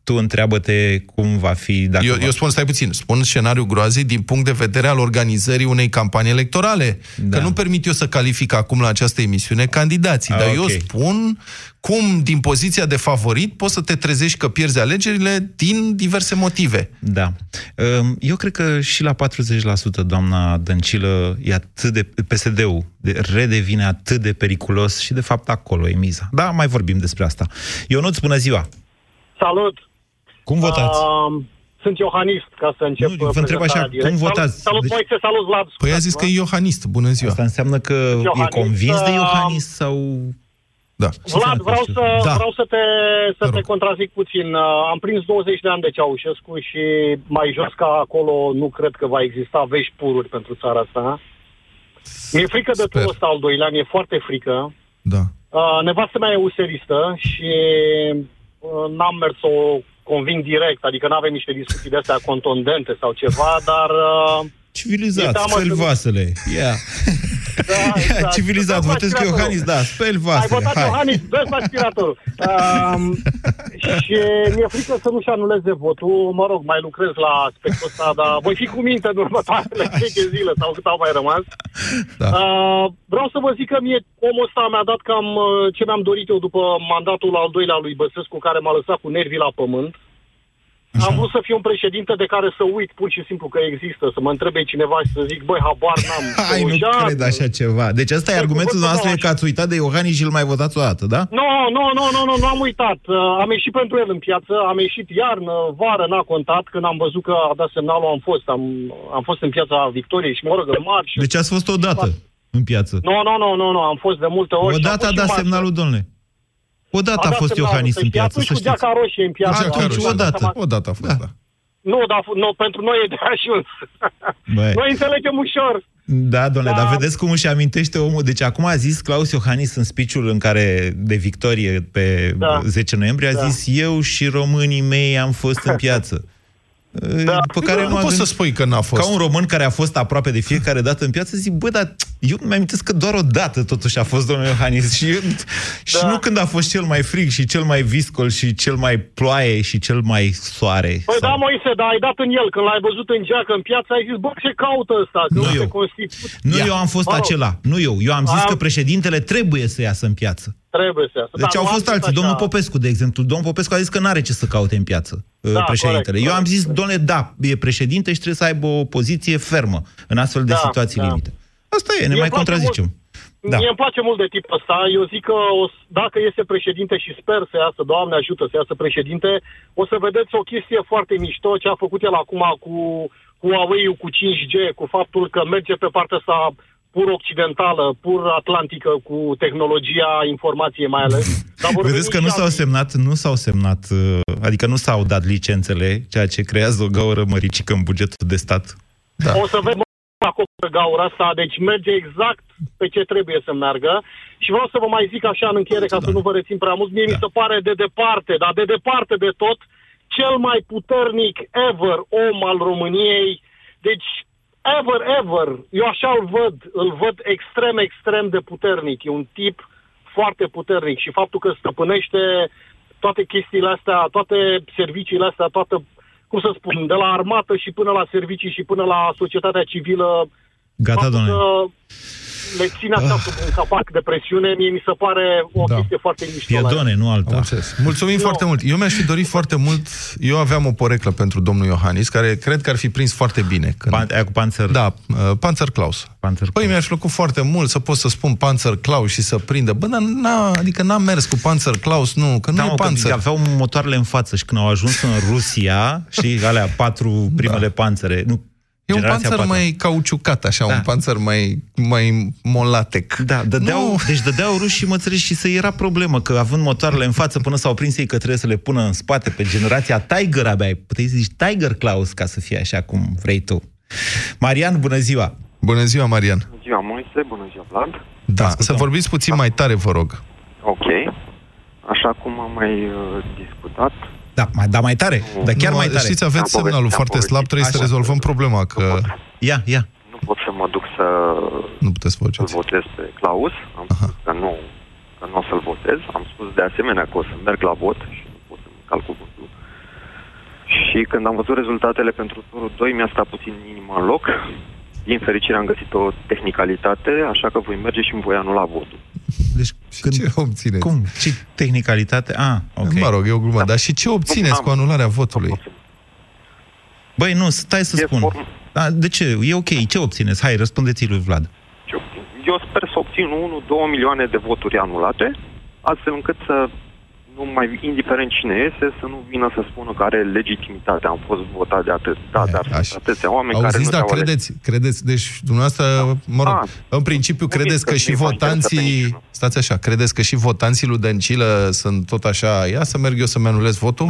Tu întreabă-te cum va fi... Dacă Eu, va... eu spun, stai puțin, spun scenariul groazei din punct de vedere al organizării unei campanii electorale. Da. Că nu permit eu să calific acum la această emisiune candidații, Ah, dar eu ok. spun cum, din poziția de favorit, poți să te trezești că pierzi alegerile din diverse motive. Da. Ehm, Eu cred că și la 40% doamna Dăncilă e atât de... PSD-ul de, redevine atât de periculos și de fapt acolo e miza. Da, mai vorbim despre asta. Ionuț, bună ziua! Salut! Cum votați? Uh, sunt iohanist, ca să încep Nu, vă întreb așa, prezentarea direct. cum votați? Salut, salut Deci- Moise, salut Vlad! Păi a zis că e iohanist. Bună ziua! Asta înseamnă că Iohannis, e convins de uh, Iohannis sau... Da. Vlad, vreau să, Da. vreau să te, să te contrazic puțin. Uh, Am prins 20 de ani de Ceaușescu și mai jos ca acolo nu cred că va exista vești pururi pentru țara asta. Mi-e frică de turul ăsta al doilea, mi-e foarte frică. Da. Uh, nevastă mea e useristă și uh, n-am mers să o conving direct, adică nu avem niște discuții de astea contundente sau ceva, dar... Uh, Civilizat, mi-e teamă speli că- vasele. Ia. <laughs> Da, <laughs> Ia, exact. civilizat, Dă-ți votez cu aspiratorul. Iohannis, da, speli Ai vasele. votat hai. Iohannis, dă aspiratorul. Um, <laughs> și mi-e frică să nu-și anuleze votul. Mă rog, mai lucrez la aspectul ăsta, dar voi fi cu minte în următoarele 10 zile sau cât au mai rămas. Da. Uh, vreau să vă zic că mie omul ăsta mi-a dat cam uh, ce mi-am dorit eu după mandatul al doilea lui Băsescu, care m-a lăsat cu nervii la pământ. Am vrut să fiu un președinte de care să uit pur și simplu că există, să mă întrebe cineva și să zic, băi, habar n-am. <laughs> Hai, nu Stojan, cred așa ceva. Deci asta e argumentul noastră, e că ați uitat de Iohannis și îl mai votați o dată, da? Nu, nu, nu, nu, nu, nu am uitat. Uh, Am ieșit pentru el în piață, am ieșit iarnă, vară, n-a contat. Când am văzut că a dat semnalul, am fost. Am, am fost în piața Victoriei și mă rog, în marș. Deci ați fost o dată în piață. Nu, nu, nu, nu, nu, am fost de multe ori. O și am dată a fost și dat marșă. semnalul, domnule. O dată a dat fost semnalul. Iohannis în Păi piață, atunci să cu știți. geaca roșie în piață. Atunci Atunci o dată. O dată a fost, da. Nu, dar nu, pentru noi e de ajuns. <laughs> Băi. Noi înțelegem ușor. Da, domnule, Da. dar vedeți cum își amintește omul. Deci acum a zis Claus Iohannis în speech în care, de victorie pe Da. 10 noiembrie, a Da. zis eu și românii mei am fost în piață. <laughs> Da. Pe care Nu m-am poți să gândit- spui că n-a fost. Ca un român care a fost aproape de fiecare dată în piață, zic, bă, dar eu nu mi-am că doar o dată totuși a fost domnul Iohannis și, eu, și nu când a fost cel mai frig și cel mai viscol și cel mai ploaie și cel mai soare. Păi da, Moise, dar ai dat în el. Când l-ai văzut în geacă, în piață, ai zis, bă, ce caută ăsta? Că Nu uite, eu. Constituț- Nu Ia. eu am fost Mă rog, acela, nu eu. Eu am zis Am- că președintele trebuie să iasă în piață. Trebuie să iasă. Deci Da, au nu am fost zis alții. așa. Domnul Popescu, de exemplu. Domnul Popescu a zis că nu are ce să caute în piață Da, da, președintele. corect, Eu am corect, zis, domnule, da, e președinte și trebuie să aibă o poziție fermă în astfel de Da, situații da. limite. Asta e, ne Mie mai îmi place contrazicem. Mult, Da. Mie îmi place mult de tipul ăsta. Eu zic că o, s- dacă este președinte și sper să iasă, Doamne ajută să iasă președinte, o să vedeți o chestie foarte mișto ce a făcut el acum cu, cu Huawei-ul, cu 5G, cu faptul că merge pe partea sa pur occidentală, pur atlantică, cu tehnologia informației mai ales. <laughs> Dar vor Vedeți veni că nu și s-au alții. semnat, nu s-au semnat, uh, adică nu s-au dat licențele, ceea ce creează o gaură măricică în bugetul de stat. Da. O să vedem acoperă gaura asta, deci merge exact pe ce trebuie să meargă. Și vreau să vă mai zic așa în încheiere, ca să nu vă rețin prea mult, mie mi se pare de departe, dar de departe de tot, cel mai puternic ever om al României. Deci, ever, ever, eu așa îl văd, îl văd extrem, extrem de puternic. E un tip foarte puternic și faptul că stăpânește toate chestiile astea, toate serviciile astea, toată, cum să spun, de la armată și până la servicii și până la societatea civilă, Gata, faptul domnule. că le ține așa sub un capac de presiune, mie mi se pare o Da. chestie foarte mișto. la el. Piedone, nu Am alta. înțeles. Mulțumim Nu. foarte mult. Eu mi-aș fi dorit foarte mult, eu aveam o poreclă pentru domnul Iohannis, care cred că ar fi prins foarte bine. Când... Pan, aia cu Panzer. Da, uh, Panzer Klaus. Panzer Păi mi-aș plăcut foarte mult să pot să spun Panzer Klaus și să prindă. Bă, dar n-a, adică n-am mers cu Panzer Klaus, nu, că nu Da, e mă, că Panzer. aveau motoarele în față și când au ajuns în Rusia, și alea patru primele da. panțere, nu, E un generația panzer patru. mai cauciucat, așa, Da. un panzer mai, mai molatec. Da, dădeau, Nu. deci dădeau rușii mățărești și să era problemă, că având motoarele în față până s-au prins ei că trebuie să le pună în spate pe generația Tiger abia, puteai să zici Tiger Claus ca să fie așa cum vrei tu. Marian, bună ziua! Bună ziua, Marian. Bună ziua, Moise, bună ziua, Vlad. Da, să vorbiți puțin mai tare, vă rog. Ok. Așa cum am mai uh, discutat, Da, mai, da mai tare, dar chiar nu, mai tare. Știți, aveți Am semnalul povestit, am foarte slab, povestit. trebuie să Așa. rezolvăm problema, că Ia, ia. nu pot să mă duc să nu puteți să să-l voceți. votez pe Claus. Am spus că nu, că nu o să-l votez. Am spus de asemenea că o să merg la vot și nu pot să-mi calc cuvântul. Și când am văzut rezultatele pentru turul 2, mi-a stat puțin inima în loc. Din fericire am găsit o tehnicalitate, așa că voi merge și îmi voi anula votul. Deci, Când... Ce obțineți? Cum? Ce tehnicalitate? Ah, ok. Mă rog, e o glumă, dar și ce obțineți am- cu anularea votului? Băi, nu, stai să E spun. form- Da, de ce? E ok. Ce obțineți? Hai, răspundeți lui Vlad. Ce obțin? Eu sper să obțin 1-2 milioane de voturi anulate, astfel încât să nu mai, indiferent cine este, să nu vină să spună că are legitimitate. Am fost votat de atât, da, dar Așa. sunt atâția oameni care Auziți, nu da, te-au ales. credeți, credeți, deci dumneavoastră, mă rog, Ah, în principiu nu credeți zic că că și nu-i mai interesează pe votanții, niciunul. stați așa, credeți că și votanții lui Dăncilă sunt tot așa, ia să merg eu să-mi anulez votul?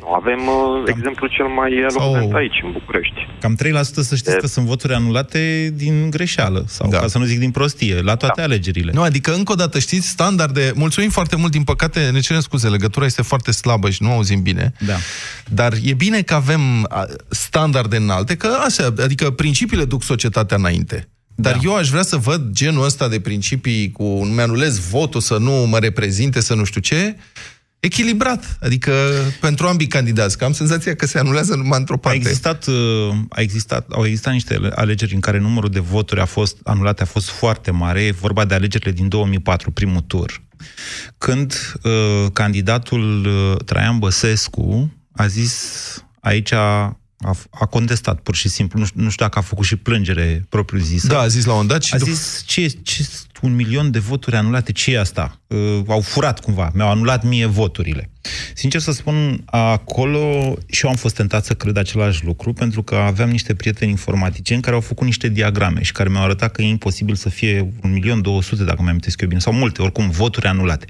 Nu, avem uh, exemplu cel mai elocvent Sau- aici, în București. Cam 3% să știți E- că sunt voturi anulate din greșeală, sau Da. ca să nu zic din prostie, la toate Da. alegerile. Nu, adică încă o dată, știți, standarde, mulțumim foarte mult, din păcate, ne cerem scuze, legătura este foarte slabă și nu auzim bine, Da. dar e bine că avem a, standarde înalte, că așa, adică principiile duc societatea înainte. Dar Da. eu aș vrea să văd genul ăsta de principii cu îmi anulez votul, să nu mă reprezinte, să nu știu ce, echilibrat. Adică pentru ambii candidați, că am senzația că se anulează numai într-o A parte. existat, uh, a existat, au existat niște alegeri în care numărul de voturi a fost anulate a fost foarte mare. E vorba de alegerile din 2004, primul tur. Când uh, candidatul uh, Traian Băsescu a zis aici a, a contestat pur și simplu, nu știu, nu știu dacă a făcut și plângere propriu-zisă. Da, a zis la un dat și A după- zis, ce, ce un milion de voturi anulate, ce e asta? Uh, au furat cumva, mi-au anulat mie voturile. Sincer să spun, acolo și eu am fost tentat să cred același lucru, pentru că aveam niște prieteni informaticieni care au făcut niște diagrame și care mi-au arătat că e imposibil să fie 1.200.000, dacă mi-am eu bine, sau multe, oricum, voturi anulate.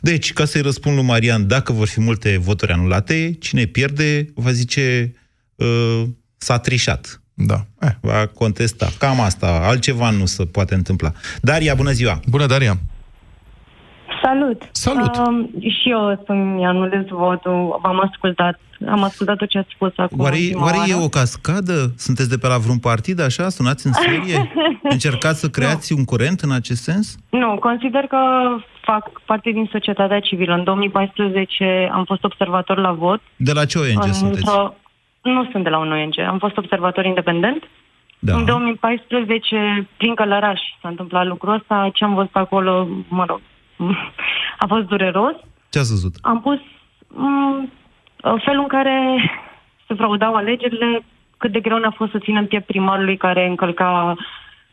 Deci, ca să-i răspund lui Marian, dacă vor fi multe voturi anulate, cine pierde va zice uh, s-a trișat. Da. Eh. Va contesta. Cam asta. Altceva nu se poate întâmpla. Daria, bună ziua! Bună, Daria! Salut! Salut! Um, și eu să-mi anulez votul. am ascultat. Am ascultat tot ce ați spus acum. Oare, oare e o cascadă? Sunteți de pe la vreun partid, așa? Sunați în serie? <laughs> Încercați să creați un curent în acest sens? Nu, consider că fac parte din societatea civilă. În 2014 am fost observator la vot. De la ce ONG În- sunteți? Într-o- Nu sunt de la un ONG. Am fost observator independent. Da. În 2014, prin Călăraș, s-a întâmplat lucrul ăsta. Ce am văzut acolo, mă rog, <laughs> a fost dureros. Ce ați văzut? Am pus m, felul în care se fraudau alegerile, cât de greu ne-a fost să ținem piept primarului care încălca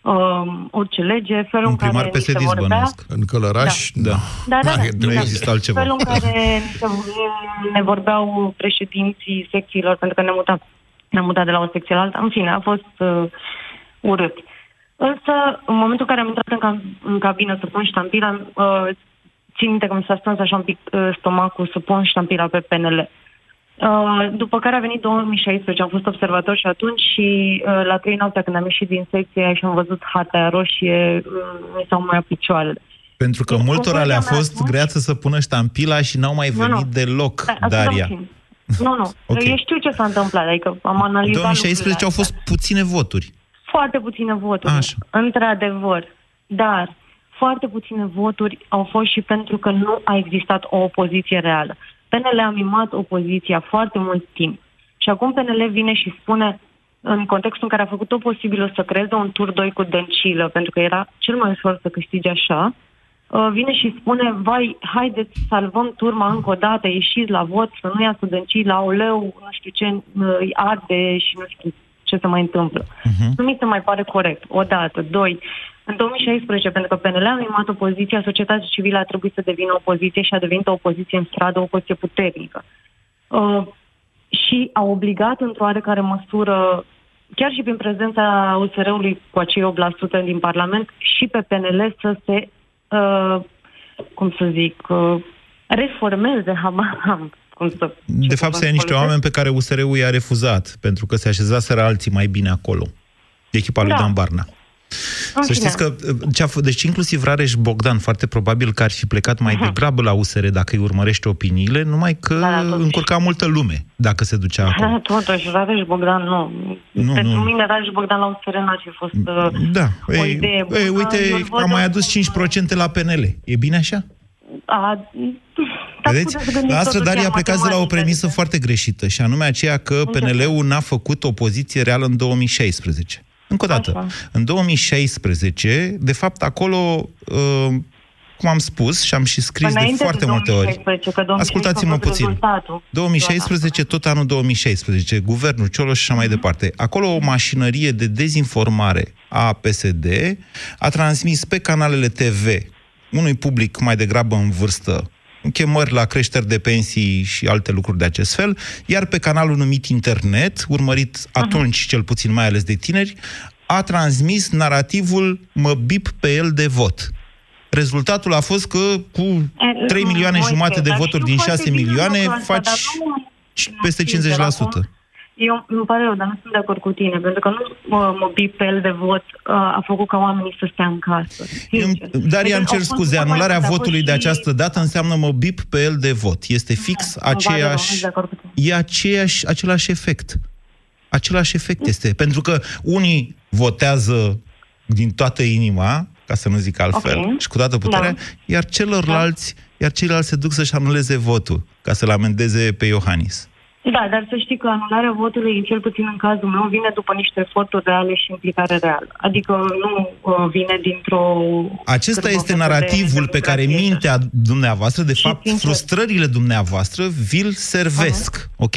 um, orice lege, felul Un în primar care ni se PSD vorbea. bănuiesc. În Călăraș, da. Da, da, da. Nu da. există altceva. Felul în care ni se, ne vorbeau președinții secțiilor, pentru că ne-am mutat, ne-am mutat de la o secție la alta. În fine, a fost uh, urât. Însă, în momentul în care am intrat în, cam, în cabină să pun ștampila, uh, țin minte că mi s-a strâns așa un pic uh, stomacul să pun ștampila pe PNL. Uh, după care a venit 2016, am fost observator și atunci și uh, la trei noaptea când am ieșit din secție și am văzut hata aia roșie, uh, mi s-au mai picioarele. Pentru că multora le-a fost greață să pună ștampila și n-au mai Nu, venit nu. deloc, Da, ascultă Daria. puțin. Nu, nu. <laughs> Ok. Eu știu ce s-a întâmplat, adică am În analizat 2016 au lucrurile fost puține voturi. foarte puține voturi, Așa. într-adevăr. Dar foarte puține voturi au fost și pentru că nu a existat o opoziție reală. PNL a mimat opoziția foarte mult timp. Și acum PNL vine și spune, în contextul în care a făcut tot posibilul să creeze un tur 2 cu Dăncilă, pentru că era cel mai ușor să câștige așa, uh, vine și spune, vai, haideți, salvăm turma încă o dată, ieșiți la vot, să nu iasă Dăncilă, auleu, nu știu ce, uh, îi arde și nu știu ce se mai întâmplă. Mhm. Nu mi se mai pare corect. O dată. Doi. În 2016, pentru că PNL a mimat opoziția, societatea civilă a trebuit să devină opoziție și a devenit o opoziție în stradă, o opoziție puternică. Uh, și a obligat într-o oarecare măsură, chiar și prin prezența USR-ului cu acei 8% din Parlament, și pe PNL să se, uh, cum să zic, uh, reformeze, habar am cum să... De fapt, sunt niște oameni pe care USR-ul i-a refuzat, pentru că se așezaseră alții mai bine acolo. Echipa lui Da. Dan Barna. În Să știți fine. că, ce a f- deci inclusiv Rareș Bogdan, foarte probabil că ar fi plecat mai degrabă la USR dacă îi urmărește opiniile, numai că Da, da, încurca multă lume dacă se ducea <laughs> acolo. Da, totuși, Rareș Bogdan, nu. Nu, Pentru nu. mine, Rareș Bogdan la USR n-ar fi fost uh, Da, o ei, idee bună. ei, uite, Eu-l văd am mai în- adus 5% la PNL. E bine așa? A, Vedeți? Asta, Daria, a plecat de la o premisă foarte greșită, și anume aceea că PNL-ul n-a făcut opoziție reală în 2016. Încă o dată, Așa. în 2016, de fapt, acolo, uh, cum am spus și am și scris de Înainte foarte de multe ori, 2016, că 2016 ascultați-mă a fost puțin. rezultatul. 2016, tot anul 2016, guvernul Cioloș și așa mai departe. Acolo o mașinărie de dezinformare a PSD a transmis pe canalele TV unui public mai degrabă în vârstă chemări la creșteri de pensii și alte lucruri de acest fel, iar pe canalul numit internet, urmărit atunci cel puțin mai ales de tineri, a transmis narativul mă bip pe el de vot. Rezultatul a fost că cu 3 milioane Moise, jumate de dar voturi știu din foarte 6 bine milioane lucrul ăsta, faci dar nu- peste sincer, 50%. Eu îmi pare rău, dar nu sunt de acord cu tine, pentru că nu mă, mă bipel de vot uh, a făcut ca oamenii să stea în casă. Sincer. Daria, îmi Adică cer au fost scuze, foarte anularea multe, a fost votului de și- această dată înseamnă mă bip pe el de vot. Este fix Îmi pare rău, nu aceeași... sunt de acord cu tine. E aceeași, același efect. Același efect este. Pentru că unii votează din toată inima, ca să nu zic altfel, Ok. și cu toată puterea, Da. iar celorlalți, iar ceilalți se duc să-și anuleze votul, ca să-l amendeze pe Iohannis. Da, dar să știi că anularea votului, cel puțin în cazul meu, vine după niște eforturi reale și implicare reală. Adică nu uh, vine dintr-o... Acesta cârmă este făcută narativul de pe care democrație. mintea dumneavoastră, de fapt, sincer- frustrările dumneavoastră, vi-l servesc. Ok?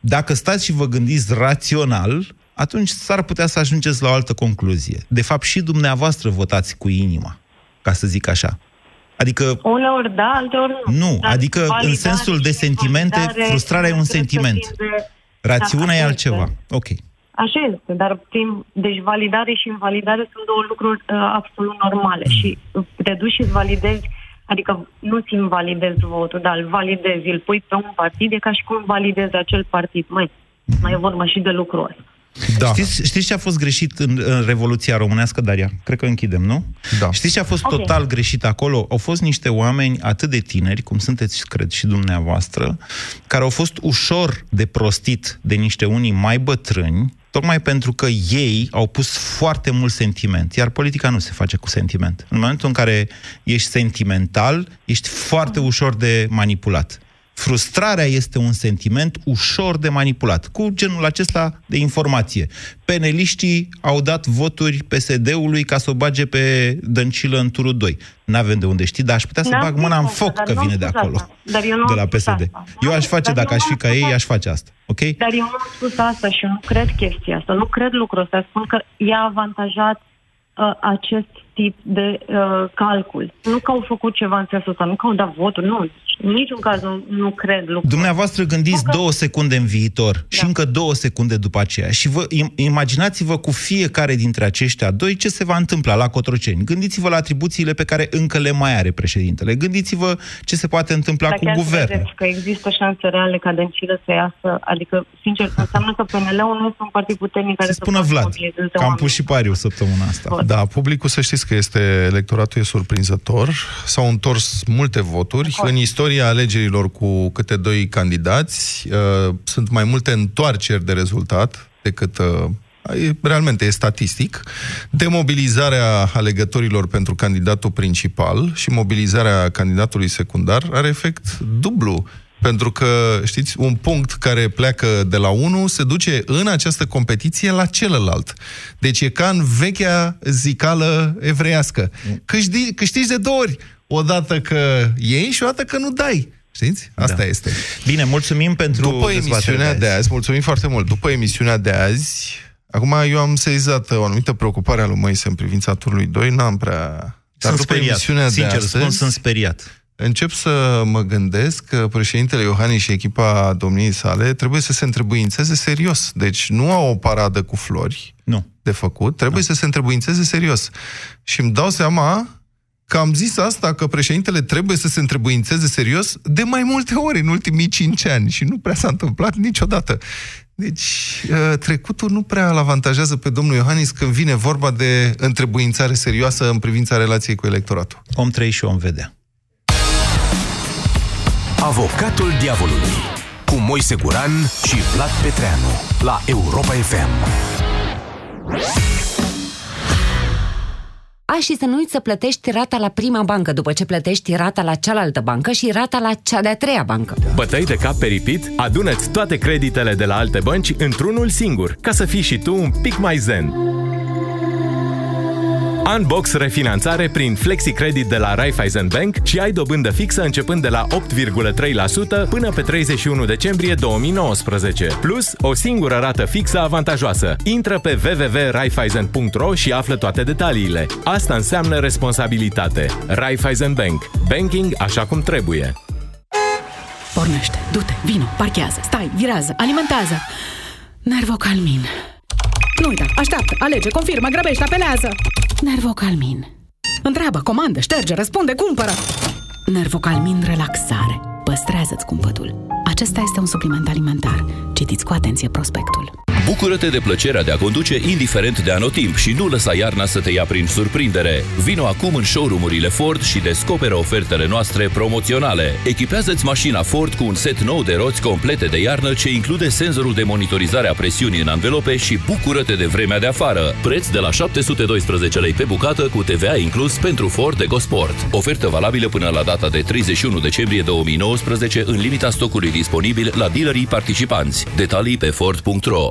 Dacă stați și vă gândiți rațional, atunci s-ar putea să ajungeți la o altă concluzie. De fapt, și dumneavoastră votați cu inima, ca să zic așa. Adică... Uneori da, alteori nu. Nu, Dar adică în validare sensul de și sentimente, invalidare frustrarea e un trebuie să sentiment. fie de- Rațiunea Da, e așa altceva. este. Ok. Așa este, dar prin, deci validare și invalidare sunt două lucruri uh, absolut normale Mm. și uh, te duci și îți validezi, adică nu ți invalidezi votul, dar îl validezi, îl pui pe un partid, e ca și cum validezi acel partid. Mai, mai e vorba și de lucrul ăsta. Da. Știți, știți ce a fost greșit în, în Revoluția Românească, Daria? Cred că închidem, nu? Da. Știți ce a fost Ok. total greșit acolo? Au fost niște oameni atât de tineri, cum sunteți, cred, și dumneavoastră, care au fost ușor de prostit de niște unii mai bătrâni, tocmai pentru că ei au pus foarte mult sentiment. Iar politica nu se face cu sentiment. În momentul în care ești sentimental, ești foarte ușor de manipulat. Frustrarea este un sentiment ușor de manipulat, cu genul acesta de informație. Peneliștii au dat voturi PSD-ului ca să o bage pe Dăncilă în turul 2. N-avem de unde ști, dar aș putea să N-am bag spus mâna în asta, foc dar că nu am vine de spus acolo, asta. Dar eu nu de am la spus PSD. asta. Eu aș face, Dar dacă eu aș nu fi am ca spus ei, asta. aș face asta. Ok? Dar eu nu am spus asta și eu nu cred chestia asta. Nu cred lucrul ăsta. Spun că i-a avantajat uh, acest tip de uh, calcul. Nu că au făcut ceva în sensul ăsta, nu că au dat voturi, nu. În niciun caz nu, nu cred lucrul Dumneavoastră gândiți două secunde în viitor da. și încă două secunde după aceea și vă, im- imaginați-vă cu fiecare dintre aceștia doi ce se va întâmpla la Cotroceni. Gândiți-vă la atribuțiile pe care încă le mai are președintele. Gândiți-vă ce se poate întâmpla Dar cu chiar guvernul. credeți că există șanse reale ca Dăncilă să iasă? Adică, sincer, înseamnă că PNL-ul nu este un partid puternic care să, Spună poată Vlad, mobilizeze că am oameni. pus și pariu săptămâna asta. Da, publicul să știți că este electoratul e surprinzător. S-au întors multe voturi. În istoria alegerilor cu câte doi candidați uh, sunt mai multe întoarceri de rezultat decât uh, e- realmente e statistic. Demobilizarea alegătorilor pentru candidatul principal și mobilizarea candidatului secundar are efect dublu. Pentru că, știți, un punct care pleacă de la unul se duce în această competiție la celălalt. Deci e ca în vechea zicală evreiască. Câștigi, câștigi de două ori. Odată că iei și odată că nu dai. Știți? Asta Da. este. Bine, mulțumim pentru După dezbaterea emisiunea de de azi. azi, mulțumim foarte mult. După emisiunea de azi, acum eu am sezizat o anumită preocupare a lui Moise în privința turului 2, n-am prea... Dar Sunt după speriat. emisiunea de Sincer astăzi, spun, sunt speriat. Încep să mă gândesc că președintele Iohannis și echipa domniei sale trebuie să se întrebuințeze serios. Deci nu au o paradă cu flori nu. de făcut, trebuie să se întrebuințeze serios. Și îmi dau seama că am zis asta, că președintele trebuie să se întrebuințeze serios de mai multe ori în ultimii cinci ani și nu prea s-a întâmplat niciodată. Deci, uh, trecutul nu prea îl avantajează pe domnul Iohannis când vine vorba de întrebuințare serioasă în privința relației cu electoratul. Om trăi și om vedea. Avocatul diavolului cu Moise Guran și Vlad Petreanu la Europa FM. A, și să nu uiți să plătești rata la prima bancă după ce plătești rata la cealaltă bancă și rata la cea de-a treia bancă. Bătăi de cap peripit? Adună-ți toate creditele de la alte bănci într-unul singur, ca să fii și tu un pic mai zen. Unbox refinanțare prin FlexiCredit de la Raiffeisen Bank și ai dobândă fixă începând de la 8,3% până pe 31 decembrie 2019. Plus, o singură rată fixă avantajoasă. Intră pe www.raiffeisen.ro și află toate detaliile. Asta înseamnă responsabilitate. Raiffeisen Bank. Banking așa cum trebuie. Pornește, du-te, vino, parchează, stai, virează, alimentează. Nervocalmin. Nu uita, așteaptă, alege, confirmă, grăbește, apelează. Nervocalmin. Întreabă, comandă, șterge, răspunde, cumpără. Nervocalmin relaxare. Păstrează-ți cumpătul. Acesta este un supliment alimentar. Citiți cu atenție prospectul. Bucură-te de plăcerea de a conduce indiferent de anotimp și nu lăsa iarna să te ia prin surprindere. Vino acum în showroom-urile Ford și descoperă ofertele noastre promoționale. Echipează-ți mașina Ford cu un set nou de roți complete de iarnă ce include senzorul de monitorizare a presiunii în anvelope și bucură-te de vremea de afară. Preț de la 712 lei pe bucată cu TVA inclus pentru Ford EcoSport. Ofertă valabilă până la data de 31 decembrie 2019 în limita stocului disponibil la dealerii participanți. Detalii pe Ford.ro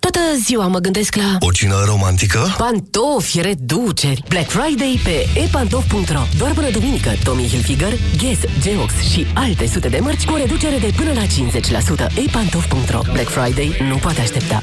Toată ziua mă gândesc la... O cină romantică? Pantofi, reduceri! Black Friday pe epantof.ro Doar până duminică, Tommy Hilfiger, Guess, Geox și alte sute de mărci cu o reducere de până la 50%. epantof.ro Black Friday nu poate aștepta.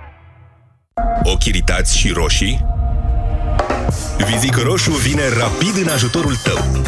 Ochi iritați și roșii? Vizic Roșu vine rapid în ajutorul tău.